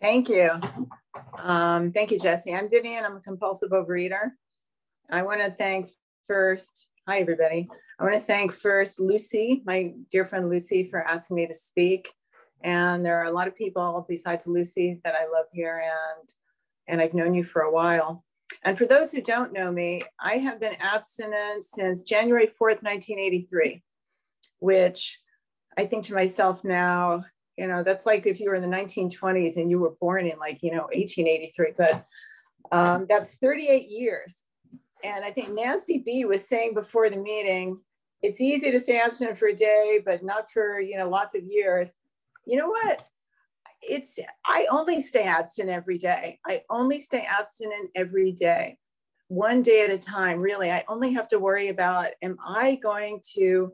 Thank you. Um, thank you, Jesse. I'm Vivian. I'm a compulsive overeater. I want to thank first, hi, everybody. I want to thank first Lucy, my dear friend Lucy, for asking me to speak. And there are a lot of people besides Lucy that I love here, and, and I've known you for a while. And for those who don't know me, I have been abstinent since January 4th, 1983, which I think to myself now, you know that's like if you were in the 1920s and you were born in like you know 1883 but um, that's 38 years. And i think nancy b was saying before the meeting it's easy to stay abstinent for a day but not for you know lots of years. You know what? It's i only stay abstinent every day. I only stay abstinent every day. One day at a time really. I only have to worry about am i going to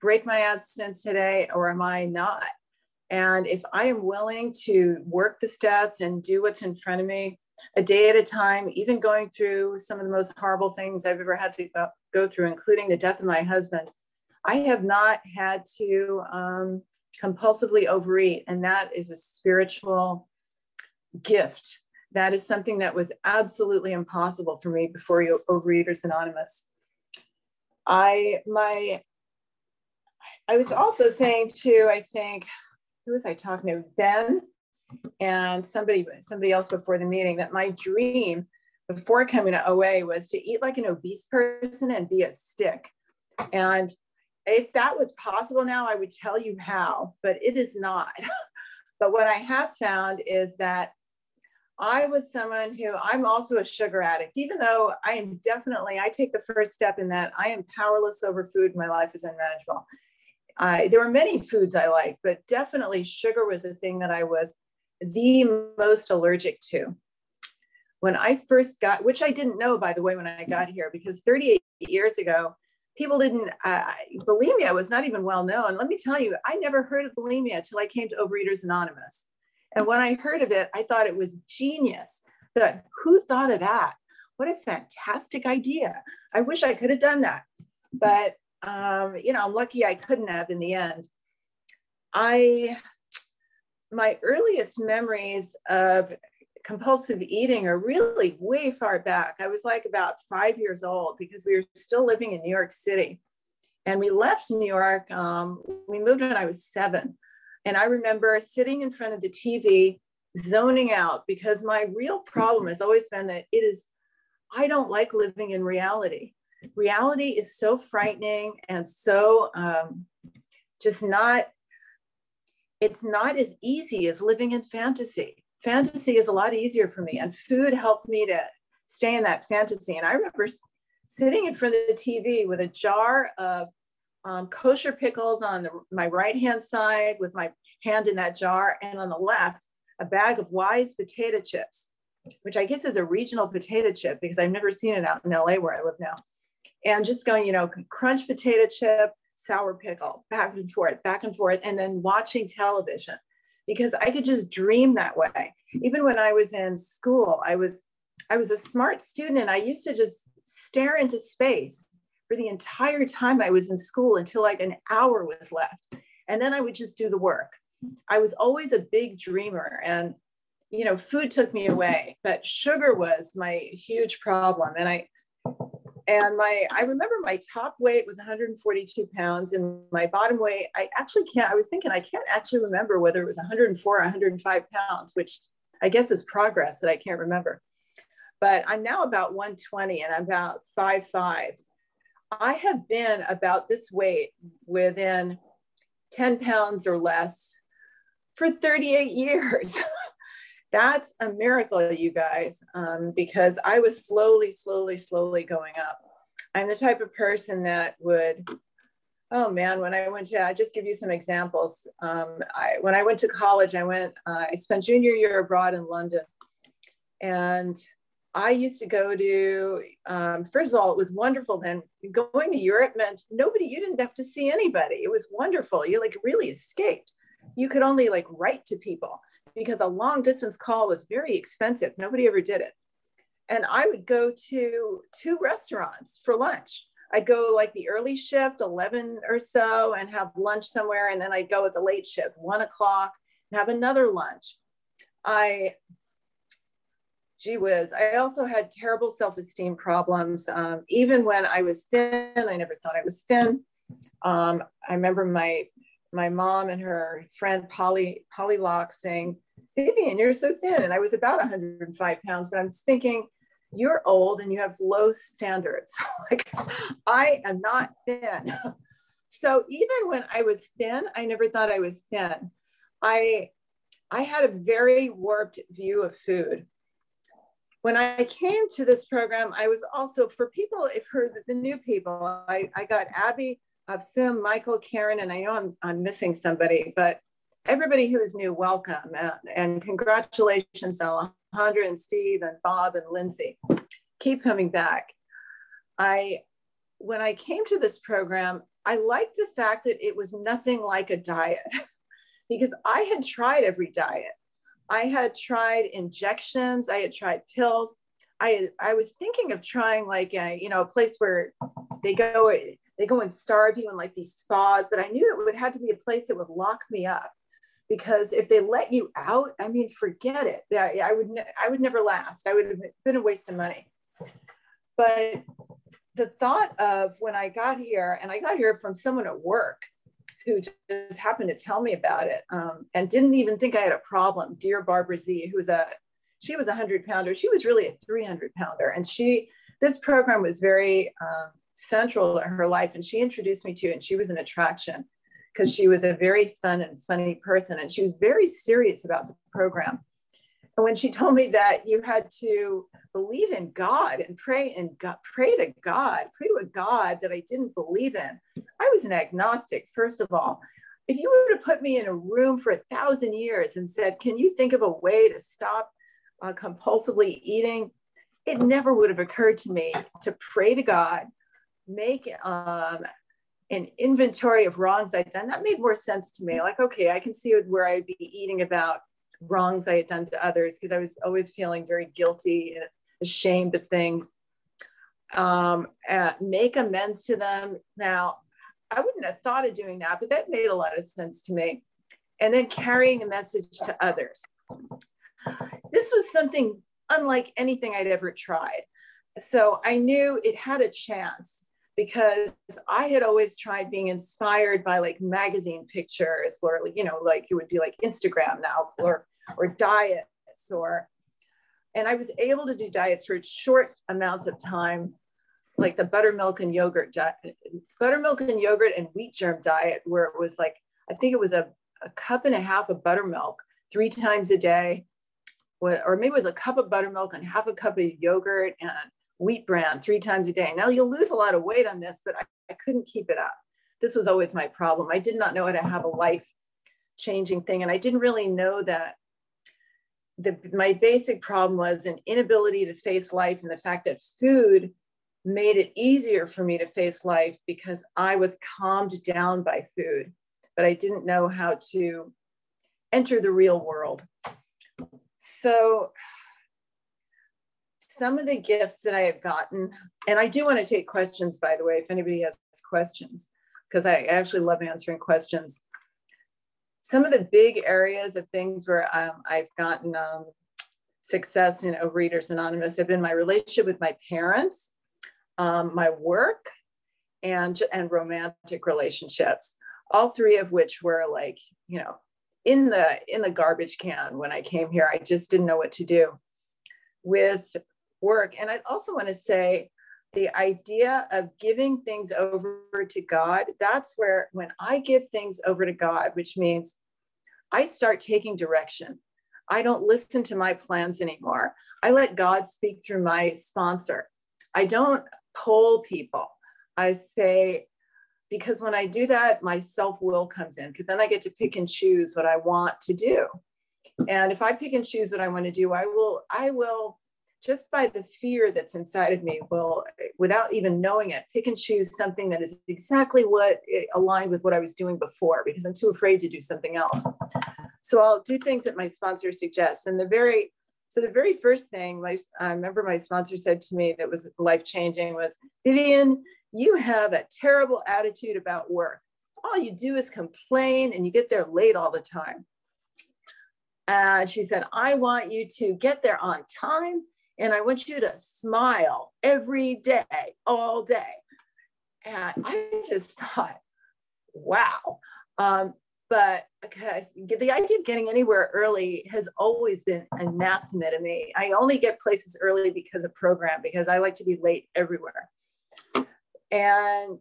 break my abstinence today or am i not and if I am willing to work the steps and do what's in front of me a day at a time, even going through some of the most horrible things I've ever had to go through, including the death of my husband, I have not had to um, compulsively overeat. And that is a spiritual gift. That is something that was absolutely impossible for me before you Overeaters Anonymous. I my I was also saying too, I think who was I talking to? Ben and somebody somebody else before the meeting that my dream before coming to OA was to eat like an obese person and be a stick. And if that was possible now, I would tell you how, but it is not. but what I have found is that I was someone who I'm also a sugar addict, even though I am definitely, I take the first step in that I am powerless over food. My life is unmanageable. I, there were many foods I liked, but definitely sugar was a thing that I was the most allergic to. When I first got, which I didn't know, by the way, when I got here, because 38 years ago, people didn't, uh, bulimia was not even well known. Let me tell you, I never heard of bulimia until I came to Overeaters Anonymous. And when I heard of it, I thought it was genius. That who thought of that? What a fantastic idea. I wish I could have done that. But um, you know, I'm lucky I couldn't have in the end. I, my earliest memories of compulsive eating are really way far back. I was like about five years old because we were still living in New York City. And we left New York, um, we moved when I was seven. And I remember sitting in front of the TV, zoning out because my real problem has always been that it is, I don't like living in reality reality is so frightening and so um, just not it's not as easy as living in fantasy. Fantasy is a lot easier for me and food helped me to stay in that fantasy. And i remember sitting in front of the tv with a jar of um, kosher pickles on the, my right hand side with my hand in that jar and on the left a bag of wise potato chips which i guess is a regional potato chip because i've never seen it out in la where i live now and just going, you know, crunch potato chip, sour pickle, back and forth, back and forth, and then watching television because I could just dream that way. Even when I was in school, I was I was a smart student and I used to just stare into space for the entire time I was in school until like an hour was left. And then I would just do the work. I was always a big dreamer and you know, food took me away, but sugar was my huge problem. And I and my i remember my top weight was 142 pounds and my bottom weight i actually can't i was thinking i can't actually remember whether it was 104 or 105 pounds which i guess is progress that i can't remember. But i'm now about 120 and i'm about 5'5 i have been about this weight within 10 pounds or less for 38 years that's a miracle, you guys, um, because I was slowly, slowly, slowly going up. I'm the type of person that would Oh man, when I went to, I just give you some examples. Um, I, when I went to college, I went, uh, I spent junior year abroad in London. And I used to go to, um, first of all, it was wonderful then. Going to Europe meant nobody, you didn't have to see anybody. It was wonderful. You like really escaped. You could only like write to people because a long distance call was very expensive. Nobody ever did it. And I would go to two restaurants for lunch I'd go like the early shift, 11 or so, and have lunch somewhere. And then I'd go at the late shift, one o'clock, and have another lunch. I, gee whiz, I also had terrible self esteem problems. Um, even when I was thin, I never thought I was thin. Um, I remember my my mom and her friend Polly Polly Locke saying, Vivian, you're so thin. And I was about 105 pounds, but I'm thinking, you're old and you have low standards. like I am not thin. so even when I was thin, I never thought I was thin. I I had a very warped view of food. When I came to this program, I was also for people, if her the new people, I, I got Abby of Sim, Michael, Karen, and I know I'm, I'm missing somebody, but everybody who is new, welcome and, and congratulations to Alejandra and Steve and Bob and Lindsay. Keep coming back. I, when I came to this program, I liked the fact that it was nothing like a diet because I had tried every diet. I had tried injections, I had tried pills. I, I was thinking of trying like a, you know, a place where they go, they go and starve you in like these spas, but I knew it would have to be a place that would lock me up because if they let you out, I mean, forget it. I, I would, ne- I would never last. I would have been a waste of money. But the thought of when I got here, and I got here from someone at work who just happened to tell me about it um, and didn't even think I had a problem. Dear Barbara Z, who was a, she was a hundred pounder. She was really a 300 pounder. And she, this program was very um, central to her life. And she introduced me to and she was an attraction because she was a very fun and funny person and she was very serious about the program. And when she told me that you had to believe in God and pray and God, pray to God, pray to a God that I didn't believe in, I was an agnostic, first of all. If you were to put me in a room for a thousand years and said, Can you think of a way to stop uh, compulsively eating? It never would have occurred to me to pray to God, make um, an inventory of wrongs I'd done, that made more sense to me. Like, okay, I can see where I'd be eating about wrongs I had done to others because I was always feeling very guilty and ashamed of things. Um, uh, make amends to them. Now, I wouldn't have thought of doing that, but that made a lot of sense to me. And then carrying a message to others. This was something unlike anything I'd ever tried. So I knew it had a chance because I had always tried being inspired by like magazine pictures or you know like it would be like Instagram now or or diets or and I was able to do diets for short amounts of time like the buttermilk and yogurt diet buttermilk and yogurt and wheat germ diet where it was like I think it was a, a cup and a half of buttermilk three times a day or maybe it was a cup of buttermilk and half a cup of yogurt and wheat bran three times a day. Now you'll lose a lot of weight on this, but I, I couldn't keep it up. This was always my problem. I did not know how to have a life changing thing. And I didn't really know that the, my basic problem was an inability to face life and the fact that food made it easier for me to face life because I was calmed down by food, but I didn't know how to enter the real world. So some of the gifts that I have gotten, and I do want to take questions, by the way, if anybody has questions, because I actually love answering questions. Some of the big areas of things where um, I've gotten um, success in Overeaters Anonymous have been my relationship with my parents, um, my work, and, and romantic relationships. All three of which were like, you know, in the in the garbage can when I came here. I just didn't know what to do with work. And I also want to say the idea of giving things over to God, that's where when I give things over to God, which means I start taking direction. I don't listen to my plans anymore. I let God speak through my sponsor. I don't poll people. I say, because when I do that, my self will comes in because then I get to pick and choose what I want to do. And if I pick and choose what I want to do, I will, I will just by the fear that's inside of me will without even knowing it pick and choose something that is exactly what eh, aligned with what i was doing before because i'm too afraid to do something else. So i'll do things that my sponsor suggests and the very so the very first thing my i remember my sponsor said to me that was life changing was vivian you have a terrible attitude about work. All you do is complain and you get there late all the time. And she said i want you to get there on time and I want you to smile every day, all day. And I just thought, wow. Um, but because the idea of getting anywhere early has always been anathema to me. I only get places early because of program, because I like to be late everywhere. And,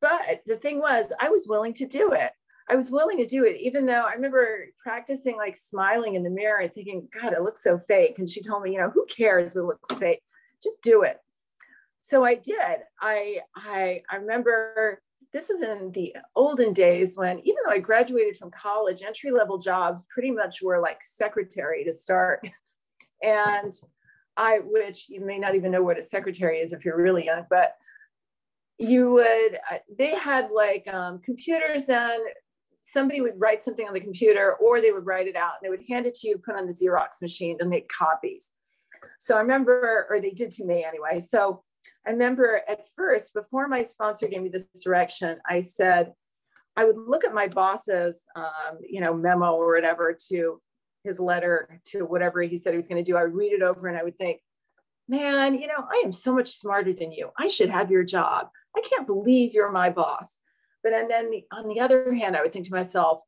but the thing was, I was willing to do it. I was willing to do it, even though I remember practicing like smiling in the mirror and thinking, God, it looks so fake. And she told me, you know, who cares what looks fake? Just do it. So I did. I I I remember this was in the olden days when even though I graduated from college, entry level jobs pretty much were like secretary to start. And I, which you may not even know what a secretary is if you're really young, but you would, uh, they had like um, computers then somebody would write something on the computer or they would write it out and they would hand it to you, put on the Xerox machine to make copies. So I remember, or they did to me anyway. So I remember at first, before my sponsor gave me this direction, I said, I would look at my boss's, um, you know, memo or whatever to his letter to whatever he said he was going to do. I would read it over and I would think, man, you know, I am so much smarter than you. I should have your job. I can't believe you're my boss. But and then the, on the other hand, I would think to myself,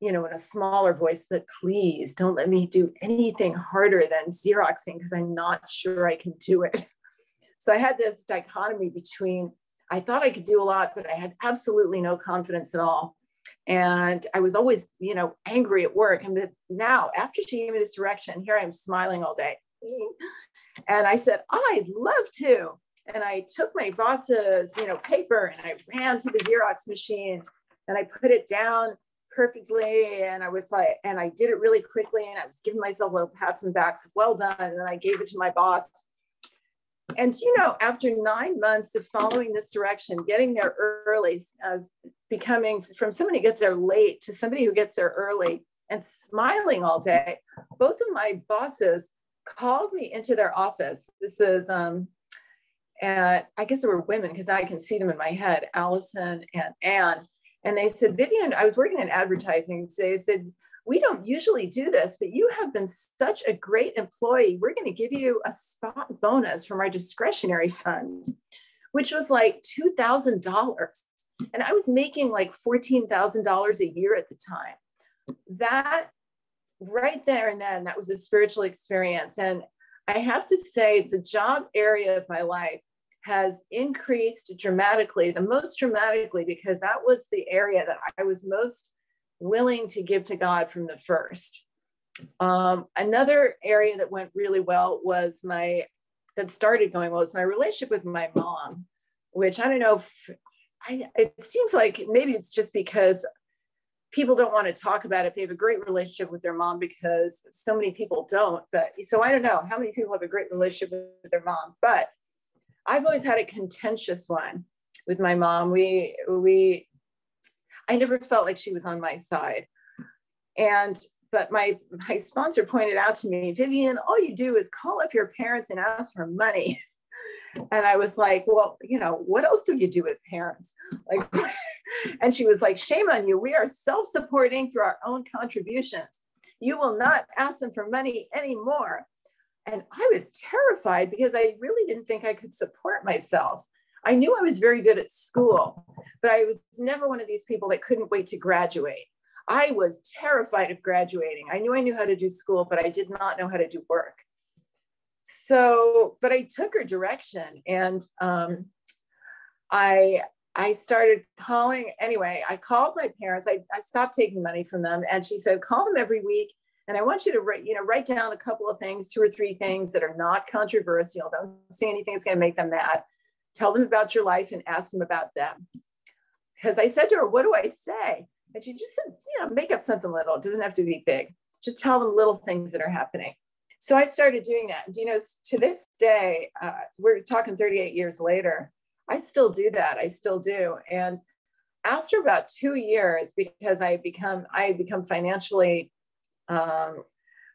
you know, in a smaller voice, but please don't let me do anything harder than Xeroxing because I'm not sure I can do it. So I had this dichotomy between I thought I could do a lot, but I had absolutely no confidence at all. And I was always, you know, angry at work. And now, after she gave me this direction, here I am smiling all day. And I said, I'd love to and I took my boss's, you know, paper and I ran to the Xerox machine and I put it down perfectly. And I was like, and I did it really quickly and I was giving myself little pats the back, well done. And I gave it to my boss. And you know, after nine months of following this direction, getting there early, as becoming from somebody who gets there late to somebody who gets there early and smiling all day, both of my bosses called me into their office. This is um, and I guess there were women because I can see them in my head, Allison and Anne. And they said, Vivian, I was working in advertising. They said, we don't usually do this, but you have been such a great employee. We're going to give you a spot bonus from our discretionary fund, which was like $2,000. And I was making like $14,000 a year at the time. That right there and then, that was a spiritual experience. And I have to say, the job area of my life has increased dramatically, the most dramatically, because that was the area that I was most willing to give to God from the first. Um, another area that went really well was my, that started going well, was my relationship with my mom, which I don't know if, I, it seems like maybe it's just because people don't want to talk about if they have a great relationship with their mom because so many people don't. But so I don't know how many people have a great relationship with their mom, but I've always had a contentious one with my mom. We we I never felt like she was on my side. And but my my sponsor pointed out to me, Vivian, all you do is call up your parents and ask for money. And I was like, well, you know, what else do you do with parents? Like, and she was like, shame on you. We are self-supporting through our own contributions. You will not ask them for money anymore. And I was terrified because I really didn't think I could support myself. I knew I was very good at school, but I was never one of these people that couldn't wait to graduate. I was terrified of graduating. I knew I knew how to do school, but I did not know how to do work. So, but I took her direction and um, I I started calling anyway. I called my parents. I, I stopped taking money from them, and she said, call them every week and I want you to write, you know, write down a couple of things, two or three things that are not controversial. Don't say anything that's going to make them mad. Tell them about your life and ask them about them. because I said to her, What do I say? And she just said, You know, make up something little. It doesn't have to be big. Just tell them little things that are happening. So I started doing that. And, you know, to this day, uh, we're talking 38 years later, I still do that. I still do. And after about two years, because I become I become financially um,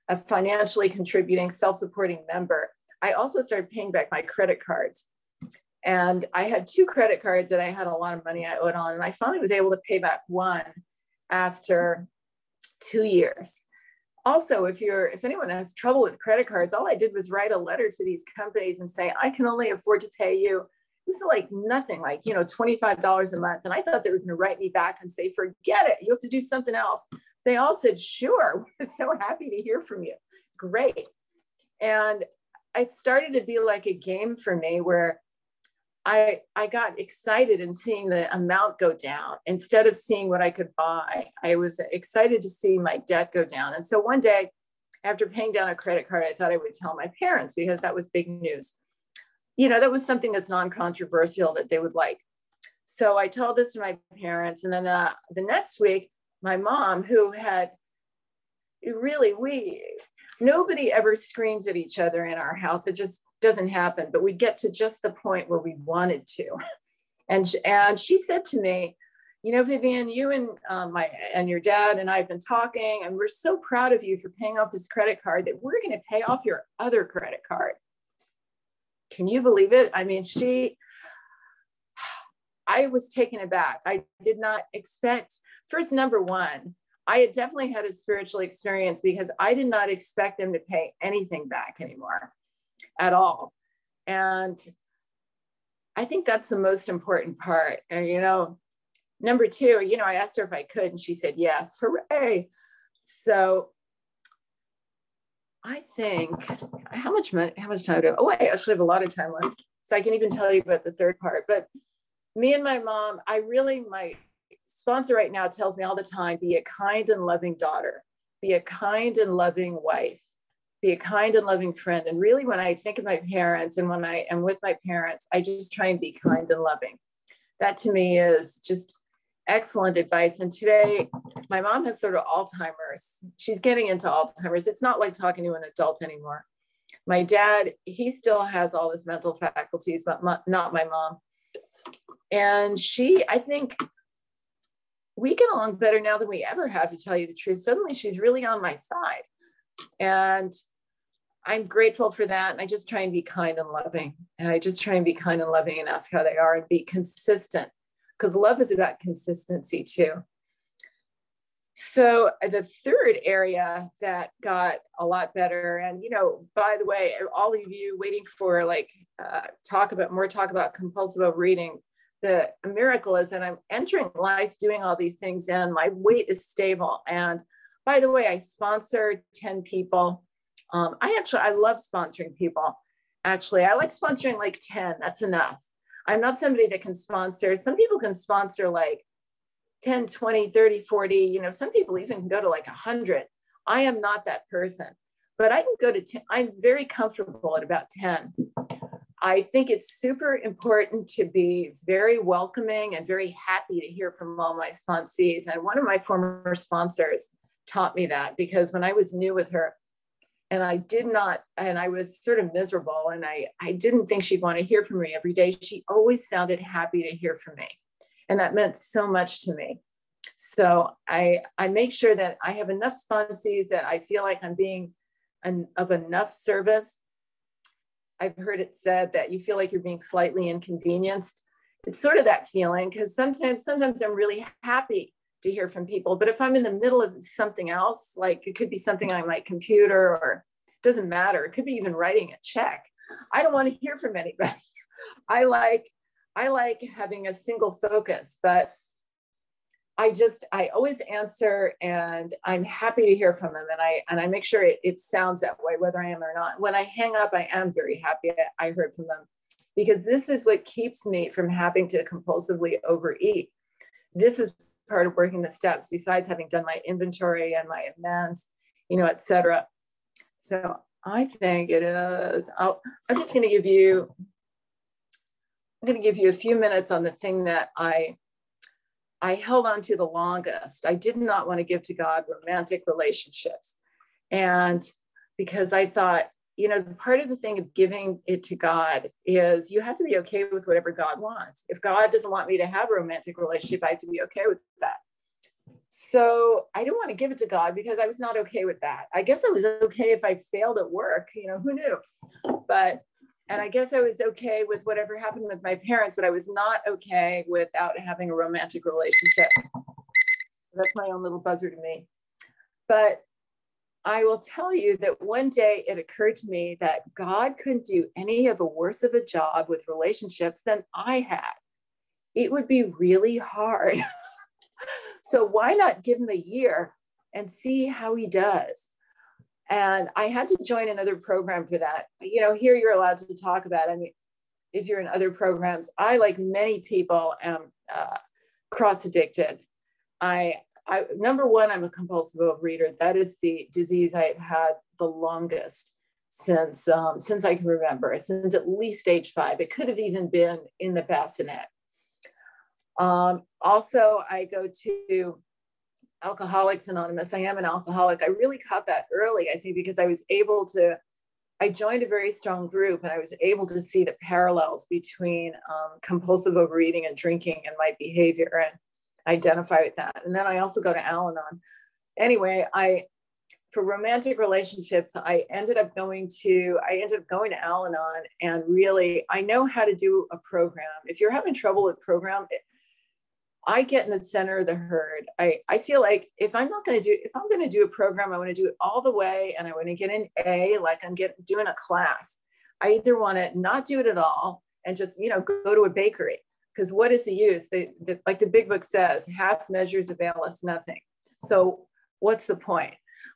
a financially contributing, self-supporting member, I also started paying back my credit cards. And I had two credit cards that I had a lot of money I owed on, and I finally was able to pay back one after two years. Also, if you're if anyone has trouble with credit cards, all I did was write a letter to these companies and say, I can only afford to pay you this is like nothing, like, you know, $25 a month. And I thought they were going to write me back and say, forget it. You have to do something else. They all said, sure. We're so happy to hear from you. Great. And it started to be like a game for me where I, I got excited in seeing the amount go down instead of seeing what I could buy. I was excited to see my debt go down. And so one day, after paying down a credit card, I thought I would tell my parents because that was big news you know, that was something that's non-controversial that they would like. So I told this to my parents, and then uh, the next week, my mom, who had really we nobody ever screams at each other in our house. It just doesn't happen. But we get to just the point where we wanted to, and and she said to me, you know, Vivian, you and um, my and your dad and I have been talking, and we're so proud of you for paying off this credit card that we're going to pay off your other credit card. Can you believe it? I mean, she, I was taken aback. I did not expect, first, number one, I had definitely had a spiritual experience because I did not expect them to pay anything back anymore at all. And I think that's the most important part. And, you know, number two, you know, I asked her if I could, and she said yes. Hooray. So I think how much money, how much time do I, oh, I actually have a lot of time left. So I can even tell you about the third part. But me and my mom, I really, my sponsor right now tells me all the time be a kind and loving daughter, be a kind and loving wife, be a kind and loving friend. And really, when I think of my parents and when I am with my parents, I just try and be kind and loving. That to me is just excellent advice. And today, my mom has sort of Alzheimer's. She's getting into Alzheimer's. It's not like talking to an adult anymore. My dad, he still has all his mental faculties, but not my mom. And she, I think, we get along better now than we ever have, to tell you the truth. Suddenly, she's really on my side. And I'm grateful for that. And I just try and be kind and loving. And I just try and be kind and loving and ask how they are and be consistent because love is about consistency too. So the third area that got a lot better, and you know, by the way, all of you waiting for like uh, talk about more talk about compulsive overeating. The miracle is that I'm entering life doing all these things, and my weight is stable. And by the way, I sponsored 10 people. Um, I actually I love sponsoring people. Actually, I like sponsoring like 10. That's enough. I'm not somebody that can sponsor. Some people can sponsor like 10, 20, 30, 40. You know, some people even can go to like 100. I am not that person, but I can go to 10. I'm very comfortable at about 10. I think it's super important to be very welcoming and very happy to hear from all my sponsees. And one of my former sponsors taught me that because when I was new with her, and I did not, and I was sort of miserable, and I, I didn't think she'd want to hear from me every day. She always sounded happy to hear from me. And that meant so much to me. So I, I make sure that I have enough sponsees that I feel like I'm being an, of enough service. I've heard it said that you feel like you're being slightly inconvenienced. It's sort of that feeling because sometimes, sometimes I'm really happy to hear from people. But if I'm in the middle of something else, like it could be something on my computer or it doesn't matter, it could be even writing a check. I don't want to hear from anybody. I like I like having a single focus, but I just I always answer and I'm happy to hear from them and I and I make sure it, it sounds that way whether I am or not. When I hang up, I am very happy I heard from them because this is what keeps me from having to compulsively overeat. This is part of working the steps besides having done my inventory and my amends, you know, etc. So I think it is, I'll, I'm just going to give you, I'm going to give you a few minutes on the thing that I I held on to the longest. I did not want to give to God romantic relationships. And because I thought, you know, part of the thing of giving it to God is you have to be okay with whatever God wants. If God doesn't want me to have a romantic relationship, I have to be okay with that. So I didn't want to give it to God because I was not okay with that. I guess I was okay if I failed at work, you know, who knew? But, and I guess I was okay with whatever happened with my parents, but I was not okay without having a romantic relationship. That's my own little buzzer to me. But I will tell you that one day it occurred to me that God couldn't do any of a worse of a job with relationships than I had. It would be really hard. so why not give him a year and see how he does? And I had to join another program for that. You know, here you're allowed to talk about. I mean, if you're in other programs, I, like many people, am uh, cross addicted. I I, number one, I'm a compulsive overeater. That is the disease I've had the longest since um, since I can remember, since at least age five. It could have even been in the bassinet. Um, also, I go to Alcoholics Anonymous. I am an alcoholic. I really caught that early, I think, because I was able to. I joined a very strong group and I was able to see the parallels between um, compulsive overeating and drinking and my behavior. And identify with that. And then I also go to Al Anon. Anyway, I for romantic relationships, I ended up going to I ended up going to Al Anon and really I know how to do a program. If you're having trouble with program, it, I get in the center of the herd. I, I feel like if I'm not going to do, if I'm going to do a program, I want to do it all the way and I want to get an A, like I'm getting doing a class. I either want to not do it at all and just, you know, go to a bakery because what is the use? The, the, like the big book says, half measures avail us nothing. So what's the point?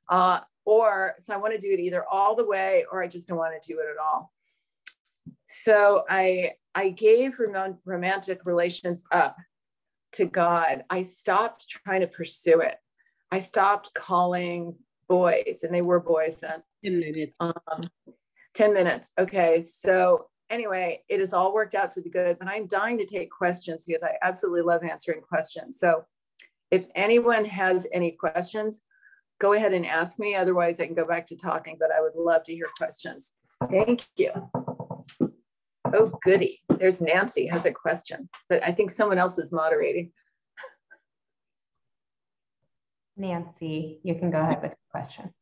Uh, or so I want to do it either all the way or I just don't want to do it at all. So I I gave rom- romantic relations up to God. I stopped trying to pursue it. I stopped calling boys, and they were boys then. 10 minutes. Um, 10 minutes. Okay. So anyway, it has all worked out for the good, but I'm dying to take questions because I absolutely love answering questions. So if anyone has any questions, go ahead and ask me. Otherwise, I can go back to talking, but I would love to hear questions. Thank you. Oh, goody. There's Nancy has a question, but I think someone else is moderating. Nancy, you can go ahead with the question.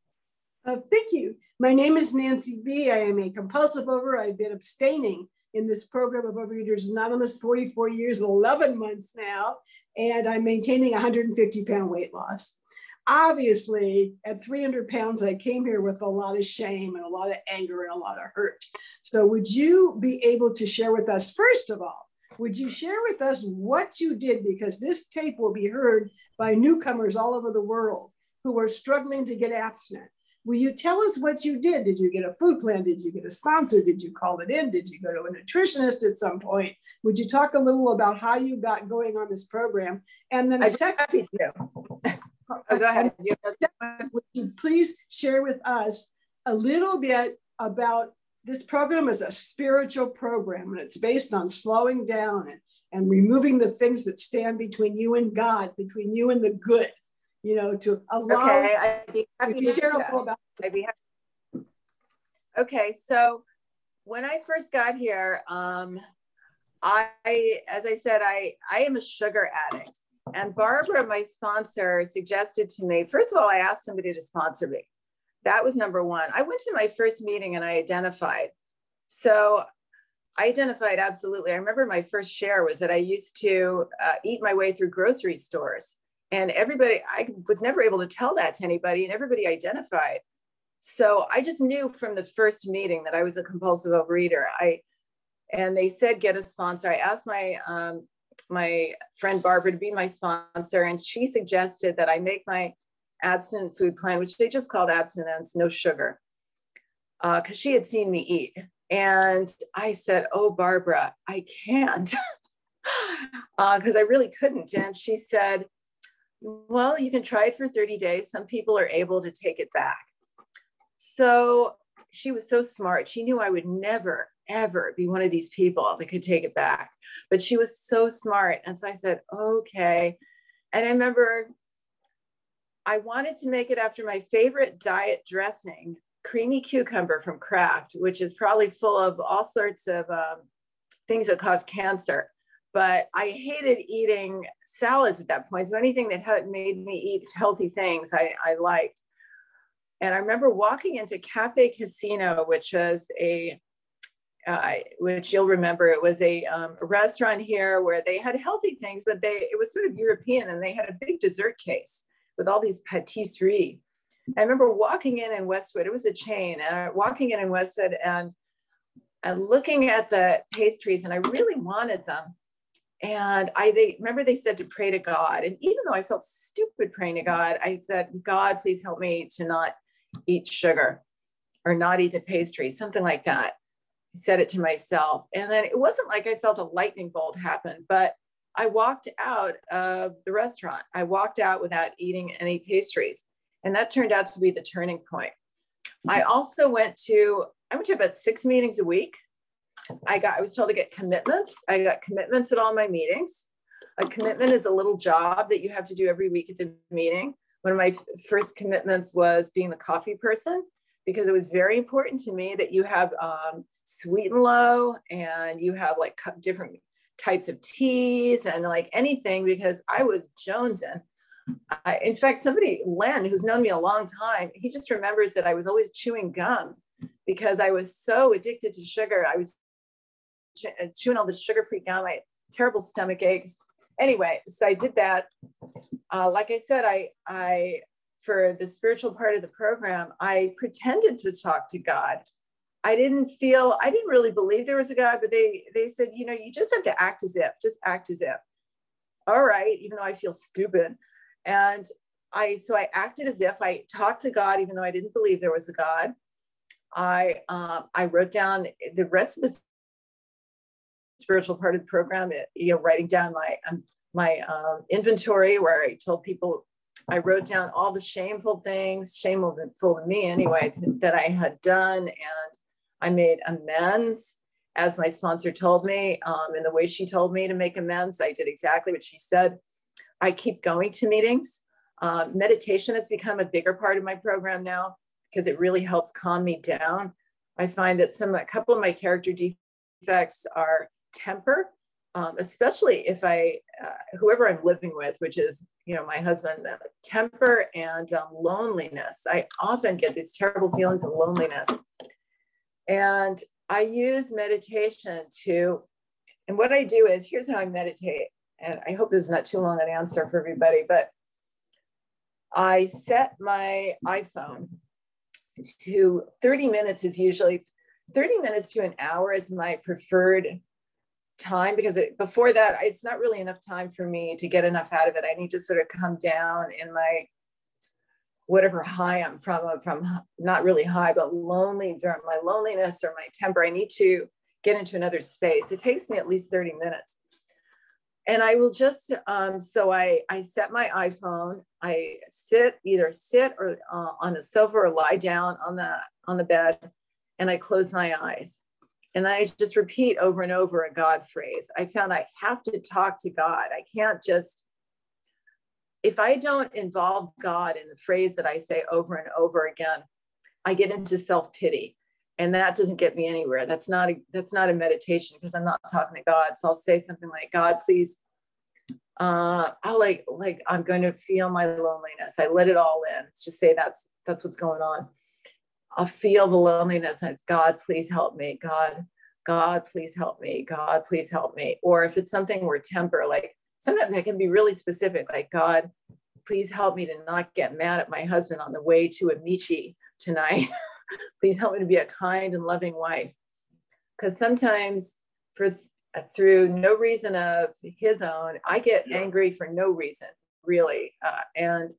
Uh, thank you. My name is Nancy B. I am a compulsive over. I've been abstaining in this program of Overeaters Anonymous 44 years, 11 months now, and I'm maintaining 150 pound weight loss. Obviously, at 300 pounds, I came here with a lot of shame and a lot of anger and a lot of hurt. So, would you be able to share with us, first of all, would you share with us what you did? Because this tape will be heard by newcomers all over the world who are struggling to get abstinent. Will you tell us what you did? Did you get a food plan? Did you get a sponsor? Did you call it in? Did you go to a nutritionist at some point? Would you talk a little about how you got going on this program? And then, I second, oh, go ahead. Would you please share with us a little bit about this program is a spiritual program and it's based on slowing down and, and removing the things that stand between you and God, between you and the good you know, to allow. Okay, I'd be happy to share a about. I'd be happy. Okay, so when I first got here, um, I, as I said, I I am a sugar addict, and Barbara, my sponsor, suggested to me. First of all, I asked somebody to sponsor me. That was number one. I went to my first meeting and I identified. So I identified absolutely. I remember my first share was that I used to uh, eat my way through grocery stores and everybody i was never able to tell that to anybody and everybody identified so i just knew from the first meeting that i was a compulsive overeater i and they said get a sponsor i asked my um, my friend barbara to be my sponsor and she suggested that i make my abstinent food plan which they just called abstinence no sugar because uh, she had seen me eat and i said oh barbara i can't because uh, i really couldn't and she said well, you can try it for 30 days. Some people are able to take it back. So she was so smart. She knew I would never, ever be one of these people that could take it back. But she was so smart. And so I said, okay. And I remember I wanted to make it after my favorite diet dressing, creamy cucumber from Kraft, which is probably full of all sorts of um, things that cause cancer. But I hated eating salads at that point. So anything that had made me eat healthy things, I, I liked. And I remember walking into Cafe Casino, which was a uh, which you'll remember it was a, um, restaurant here where they had healthy things, but they it was sort of European and they had a big dessert case with all these patisserie. I remember walking in in Westwood, it was a chain, and walking in in Westwood and, and looking at the pastries, and I really wanted them. And I they remember they said to pray to God. And even though I felt stupid praying to God, I said, God, please help me to not eat sugar or not eat the pastry, something like that said it to myself. And then it wasn't like I felt a lightning bolt happen, but I walked out of the restaurant. I walked out without eating any pastries. And that turned out to be the turning point. I mm-hmm. also went to, I went to about six meetings a week. I got, I was told to get commitments. I got commitments at all my meetings. A commitment is a little job that you have to do every week at the meeting. One of my first commitments was being the coffee person because it was very important to me that you have um, sweet and low and you have like different types of teas and like anything because I was jonesing. I, in fact, somebody, Len, who's known me a long time, he just remembers that I was always chewing gum because I was so addicted to sugar. I was uh, chewing all the sugar-free gum. I had terrible stomach aches. Anyway, so I did that. Uh, like I said, I, I, for the spiritual part of the program, I pretended to talk to God I didn't feel, I didn't really believe there was a God, but they they said, you know, you just have to act as if, just act as if. All right, even though I feel stupid. And I so I acted as if I talked to God, even though I didn't believe there was a God. I um, I wrote down the rest of the spiritual part of the program. You know, writing down my um, my um, inventory where I told people I wrote down all the shameful things, shameful to me anyway, that I had done, and I made amends as my sponsor told me. Um, and the way she told me to make amends, I did exactly what she said. I keep going to meetings. Um, meditation has become a bigger part of my program now because it really helps calm me down. I find that some, a couple of my character defects are temper, um, especially if I, uh, whoever I'm living with, which is, you know, my husband, uh, temper and um, loneliness. I often get these terrible feelings of loneliness. And I use meditation to, and what I do is here's how I meditate. And I hope this is not too long an answer for everybody, but I set my iPhone to 30 minutes is usually 30 minutes to an hour is my preferred time because it, before that it's not really enough time for me to get enough out of it i need to sort of come down in my whatever high I'm from, from not really high, but lonely during my loneliness or my temper. I need to get into another space. It takes me at least 30 minutes. And I will just, um, so I, I set my iPhone, I sit, either sit or uh, on the sofa or lie down on the, on the bed and I close my eyes. And I just repeat over and over a God phrase. I found I have to talk to God. I can't just if I don't involve God in the phrase that I say over and over again, I get into self pity, and that doesn't get me anywhere. That's not a that's not a meditation because I'm not talking to God. So I'll say something like, "God, please." Uh, I like like I'm going to feel my loneliness. I let it all in. Just say that's that's what's going on. I'll feel the loneliness, and it's God, please help me. God, God, please help me. God, please help me. Or if it's something where temper, like sometimes I can be really specific, like, God, please help me to not get mad at my husband on the way to Amici tonight. please help me to be a kind and loving wife. Because sometimes for through no reason of his own, I get angry for no reason, really. Uh, and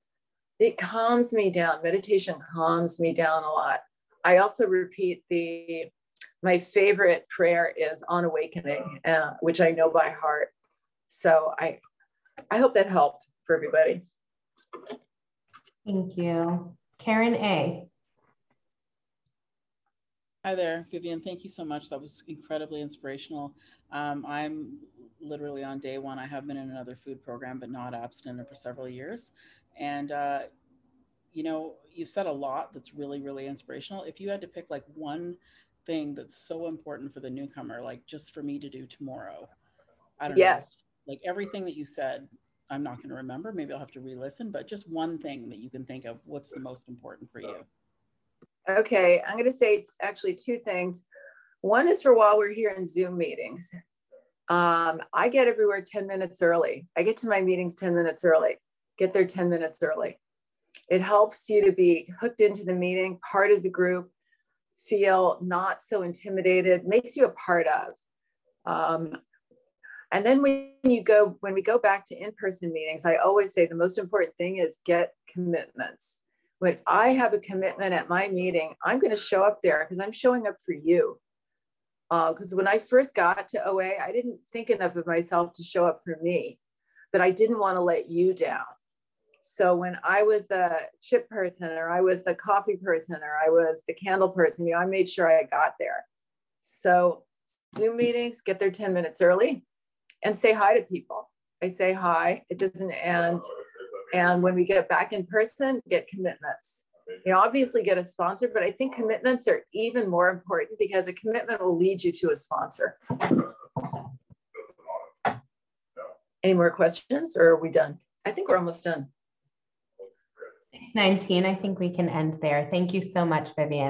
it calms me down. Meditation calms me down a lot. I also repeat the, my favorite prayer is on awakening, uh, which I know by heart. So I, I hope that helped for everybody. Thank you. Karen A. Hi there, Vivian. Thank you so much. That was incredibly inspirational. Um, I'm literally on day one. I have been in another food program, but not abstinent for several years. And, uh, you know, you've said a lot that's really, really inspirational. If you had to pick like one thing that's so important for the newcomer, like just for me to do tomorrow, I don't yes. know, like everything that you said, I'm not going to remember. Maybe I'll have to re listen, but just one thing that you can think of what's the most important for you. Okay, I'm going to say actually two things. One is for while we're here in Zoom meetings. Um, I get everywhere 10 minutes early. I get to my meetings 10 minutes early. Get there 10 minutes early. It helps you to be hooked into the meeting, part of the group, feel not so intimidated, makes you a part of. Um, and then when you go, when we go back to in-person meetings, I always say the most important thing is get commitments. When I have a commitment at my meeting, I'm going to show up there because I'm showing up for you. Because uh, when I first got to OA, I didn't think enough of myself to show up for me, but I didn't want to let you down. So when I was the chip person, or I was the coffee person, or I was the candle person, you know, I made sure I got there. So Zoom meetings, get there 10 minutes early and say hi to people. I say hi. It doesn't end. And when we get back in person, get commitments. You know, obviously get a sponsor, but I think commitments are even more important because a commitment will lead you to a sponsor. Any more questions or are we done? I think we're almost done. 619, I think we can end there. Thank you so much, Vivian.